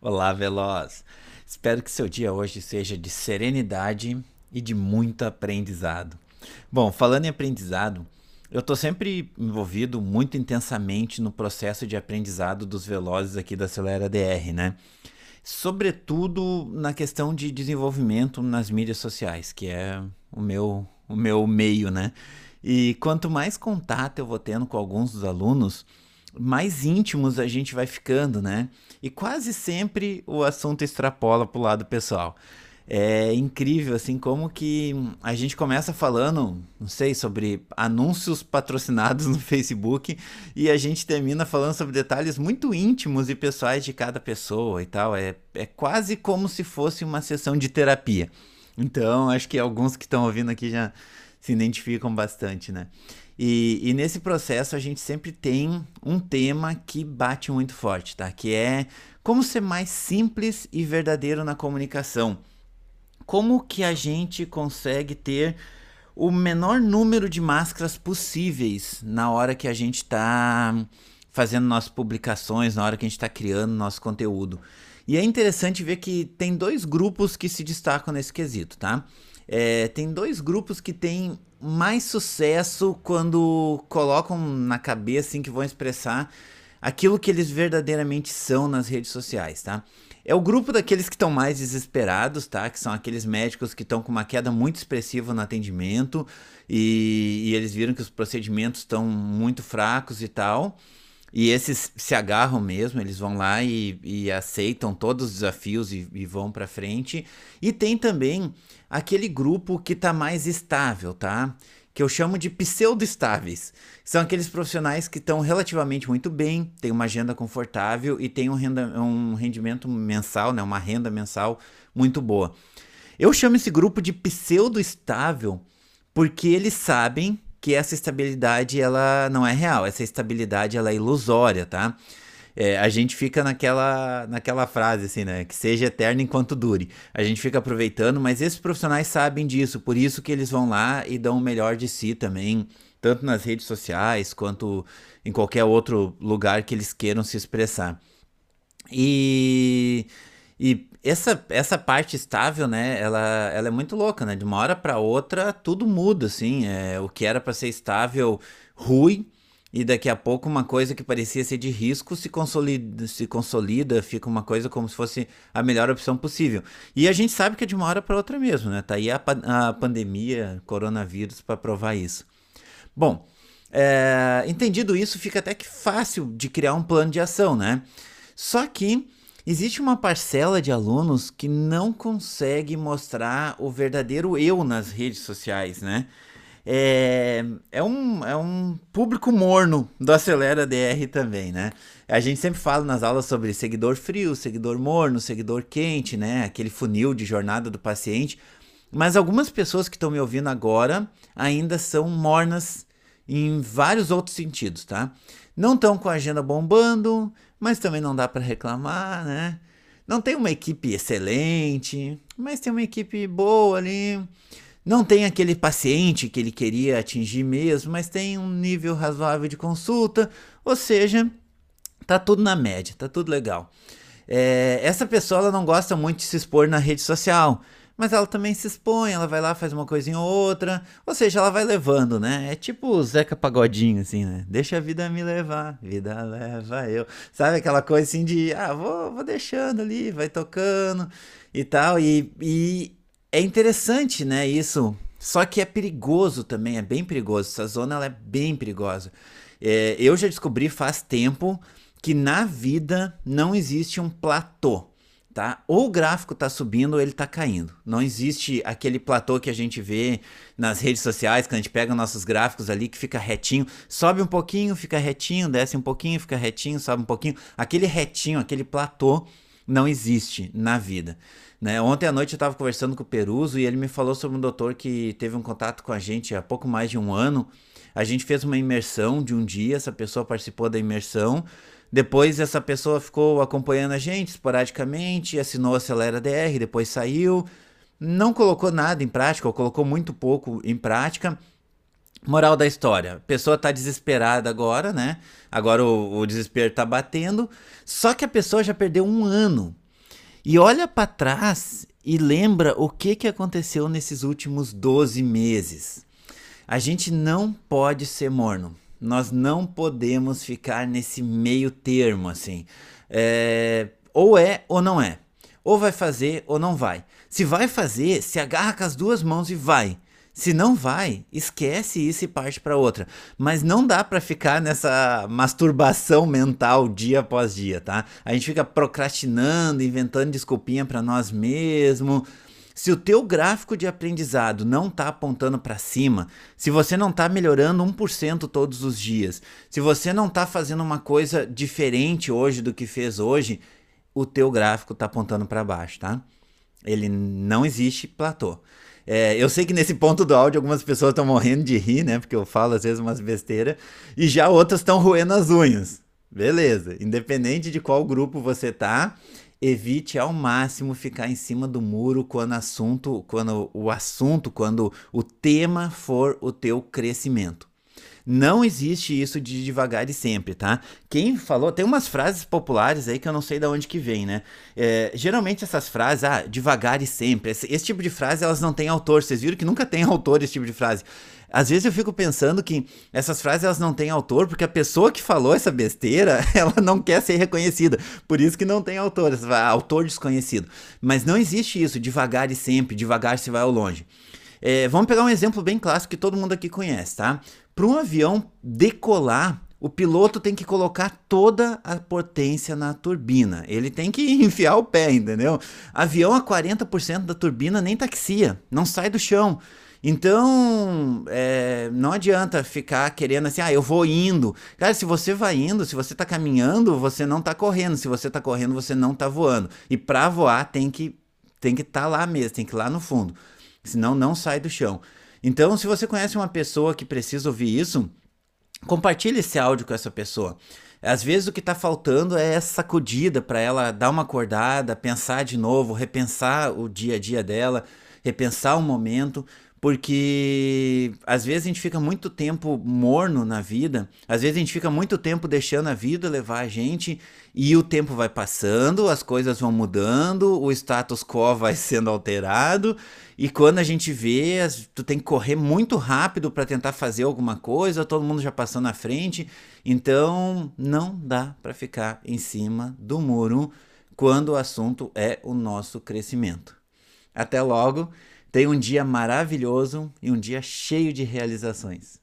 Olá, Veloz! Espero que seu dia hoje seja de serenidade e de muito aprendizado. Bom, falando em aprendizado, eu estou sempre envolvido muito intensamente no processo de aprendizado dos velozes aqui da Acelera DR, né? Sobretudo na questão de desenvolvimento nas mídias sociais, que é o meu, o meu meio, né? E quanto mais contato eu vou tendo com alguns dos alunos, mais íntimos a gente vai ficando, né? E quase sempre o assunto extrapola para o lado pessoal. É incrível, assim, como que a gente começa falando, não sei, sobre anúncios patrocinados no Facebook e a gente termina falando sobre detalhes muito íntimos e pessoais de cada pessoa e tal. É, é quase como se fosse uma sessão de terapia. Então, acho que alguns que estão ouvindo aqui já se identificam bastante, né? E, e, nesse processo a gente sempre tem um tema que bate muito forte, tá? Que é como ser mais simples e verdadeiro na comunicação. Como que a gente consegue ter o menor número de máscaras possíveis na hora que a gente está fazendo nossas publicações, na hora que a gente está criando nosso conteúdo. E é interessante ver que tem dois grupos que se destacam nesse quesito, tá? É, tem dois grupos que têm mais sucesso quando colocam na cabeça assim, que vão expressar aquilo que eles verdadeiramente são nas redes sociais, tá? É o grupo daqueles que estão mais desesperados, tá? Que são aqueles médicos que estão com uma queda muito expressiva no atendimento e, e eles viram que os procedimentos estão muito fracos e tal. E esses se agarram mesmo, eles vão lá e, e aceitam todos os desafios e, e vão para frente. E tem também aquele grupo que está mais estável, tá? Que eu chamo de pseudo-estáveis. São aqueles profissionais que estão relativamente muito bem, têm uma agenda confortável e têm um, renda, um rendimento mensal, né? uma renda mensal muito boa. Eu chamo esse grupo de pseudo-estável porque eles sabem que essa estabilidade ela não é real, essa estabilidade ela é ilusória, tá? É, a gente fica naquela, naquela frase assim, né? Que seja eterno enquanto dure. A gente fica aproveitando, mas esses profissionais sabem disso, por isso que eles vão lá e dão o melhor de si também, tanto nas redes sociais quanto em qualquer outro lugar que eles queiram se expressar. E, e essa, essa parte estável, né, ela, ela é muito louca, né? De uma hora para outra tudo muda, assim. É, o que era para ser estável, ruim, e daqui a pouco uma coisa que parecia ser de risco se consolida, se consolida, fica uma coisa como se fosse a melhor opção possível. E a gente sabe que é de uma hora para outra mesmo, né? Tá aí a, a pandemia, coronavírus para provar isso. Bom, é, entendido isso, fica até que fácil de criar um plano de ação, né? Só que Existe uma parcela de alunos que não consegue mostrar o verdadeiro eu nas redes sociais, né? É, é, um, é um público morno do Acelera DR também, né? A gente sempre fala nas aulas sobre seguidor frio, seguidor morno, seguidor quente, né? Aquele funil de jornada do paciente. Mas algumas pessoas que estão me ouvindo agora ainda são mornas em vários outros sentidos, tá? Não estão com a agenda bombando, mas também não dá para reclamar, né? Não tem uma equipe excelente, mas tem uma equipe boa ali. Não tem aquele paciente que ele queria atingir mesmo, mas tem um nível razoável de consulta, ou seja, tá tudo na média, tá tudo legal. É, essa pessoa ela não gosta muito de se expor na rede social, mas ela também se expõe, ela vai lá, faz uma coisinha ou outra, ou seja, ela vai levando, né? É tipo o Zeca Pagodinho, assim, né? Deixa a vida me levar, vida leva eu. Sabe aquela coisa assim de, ah, vou, vou deixando ali, vai tocando e tal. E, e é interessante, né, isso. Só que é perigoso também, é bem perigoso. Essa zona ela é bem perigosa. É, eu já descobri faz tempo que na vida não existe um platô tá? Ou o gráfico está subindo ou ele está caindo. Não existe aquele platô que a gente vê nas redes sociais, que a gente pega nossos gráficos ali que fica retinho, sobe um pouquinho, fica retinho, desce um pouquinho, fica retinho, sobe um pouquinho. Aquele retinho, aquele platô não existe na vida. Né? Ontem à noite eu estava conversando com o Peruso e ele me falou sobre um doutor que teve um contato com a gente há pouco mais de um ano. A gente fez uma imersão de um dia, essa pessoa participou da imersão. Depois essa pessoa ficou acompanhando a gente esporadicamente, assinou a Acelera DR, depois saiu, não colocou nada em prática, ou colocou muito pouco em prática. Moral da história, a pessoa está desesperada agora, né? Agora o, o desespero está batendo, só que a pessoa já perdeu um ano e olha para trás e lembra o que, que aconteceu nesses últimos 12 meses. A gente não pode ser morno. Nós não podemos ficar nesse meio termo assim. É, ou é ou não é. Ou vai fazer ou não vai. Se vai fazer, se agarra com as duas mãos e vai. Se não vai, esquece isso e parte para outra. Mas não dá para ficar nessa masturbação mental dia após dia, tá? A gente fica procrastinando, inventando desculpinha para nós mesmos. Se o teu gráfico de aprendizado não está apontando para cima, se você não está melhorando 1% todos os dias, se você não está fazendo uma coisa diferente hoje do que fez hoje, o teu gráfico está apontando para baixo, tá? Ele não existe platô. É, eu sei que nesse ponto do áudio algumas pessoas estão morrendo de rir, né? Porque eu falo às vezes umas besteiras. E já outras estão roendo as unhas. Beleza. Independente de qual grupo você tá, evite ao máximo ficar em cima do muro quando assunto, quando o assunto, quando o tema for o teu crescimento. Não existe isso de devagar e sempre, tá? Quem falou, tem umas frases populares aí que eu não sei de onde que vem, né? É, geralmente essas frases, ah, devagar e sempre, esse, esse, tipo de frase elas não têm autor. Vocês viram que nunca tem autor esse tipo de frase. Às vezes eu fico pensando que essas frases elas não têm autor porque a pessoa que falou essa besteira, ela não quer ser reconhecida. Por isso que não tem autor, autor desconhecido. Mas não existe isso, devagar e sempre, devagar se vai ao longe. É, vamos pegar um exemplo bem clássico que todo mundo aqui conhece, tá? Para um avião decolar, o piloto tem que colocar toda a potência na turbina. Ele tem que enfiar o pé, entendeu? Avião a 40% da turbina nem taxia, não sai do chão. Então, é, não adianta ficar querendo assim, ah, eu vou indo. Cara, se você vai indo, se você está caminhando, você não está correndo. Se você está correndo, você não está voando. E para voar tem que tem que estar tá lá mesmo, tem que ir lá no fundo. Senão não sai do chão. Então, se você conhece uma pessoa que precisa ouvir isso, compartilhe esse áudio com essa pessoa. Às vezes o que está faltando é essa sacudida para ela dar uma acordada, pensar de novo, repensar o dia a dia dela, repensar o momento, porque às vezes a gente fica muito tempo morno na vida, às vezes a gente fica muito tempo deixando a vida levar a gente e o tempo vai passando, as coisas vão mudando, o status quo vai sendo alterado e quando a gente vê, tu tem que correr muito rápido para tentar fazer alguma coisa, todo mundo já passou na frente, então não dá para ficar em cima do muro quando o assunto é o nosso crescimento. Até logo! Tenha um dia maravilhoso e um dia cheio de realizações.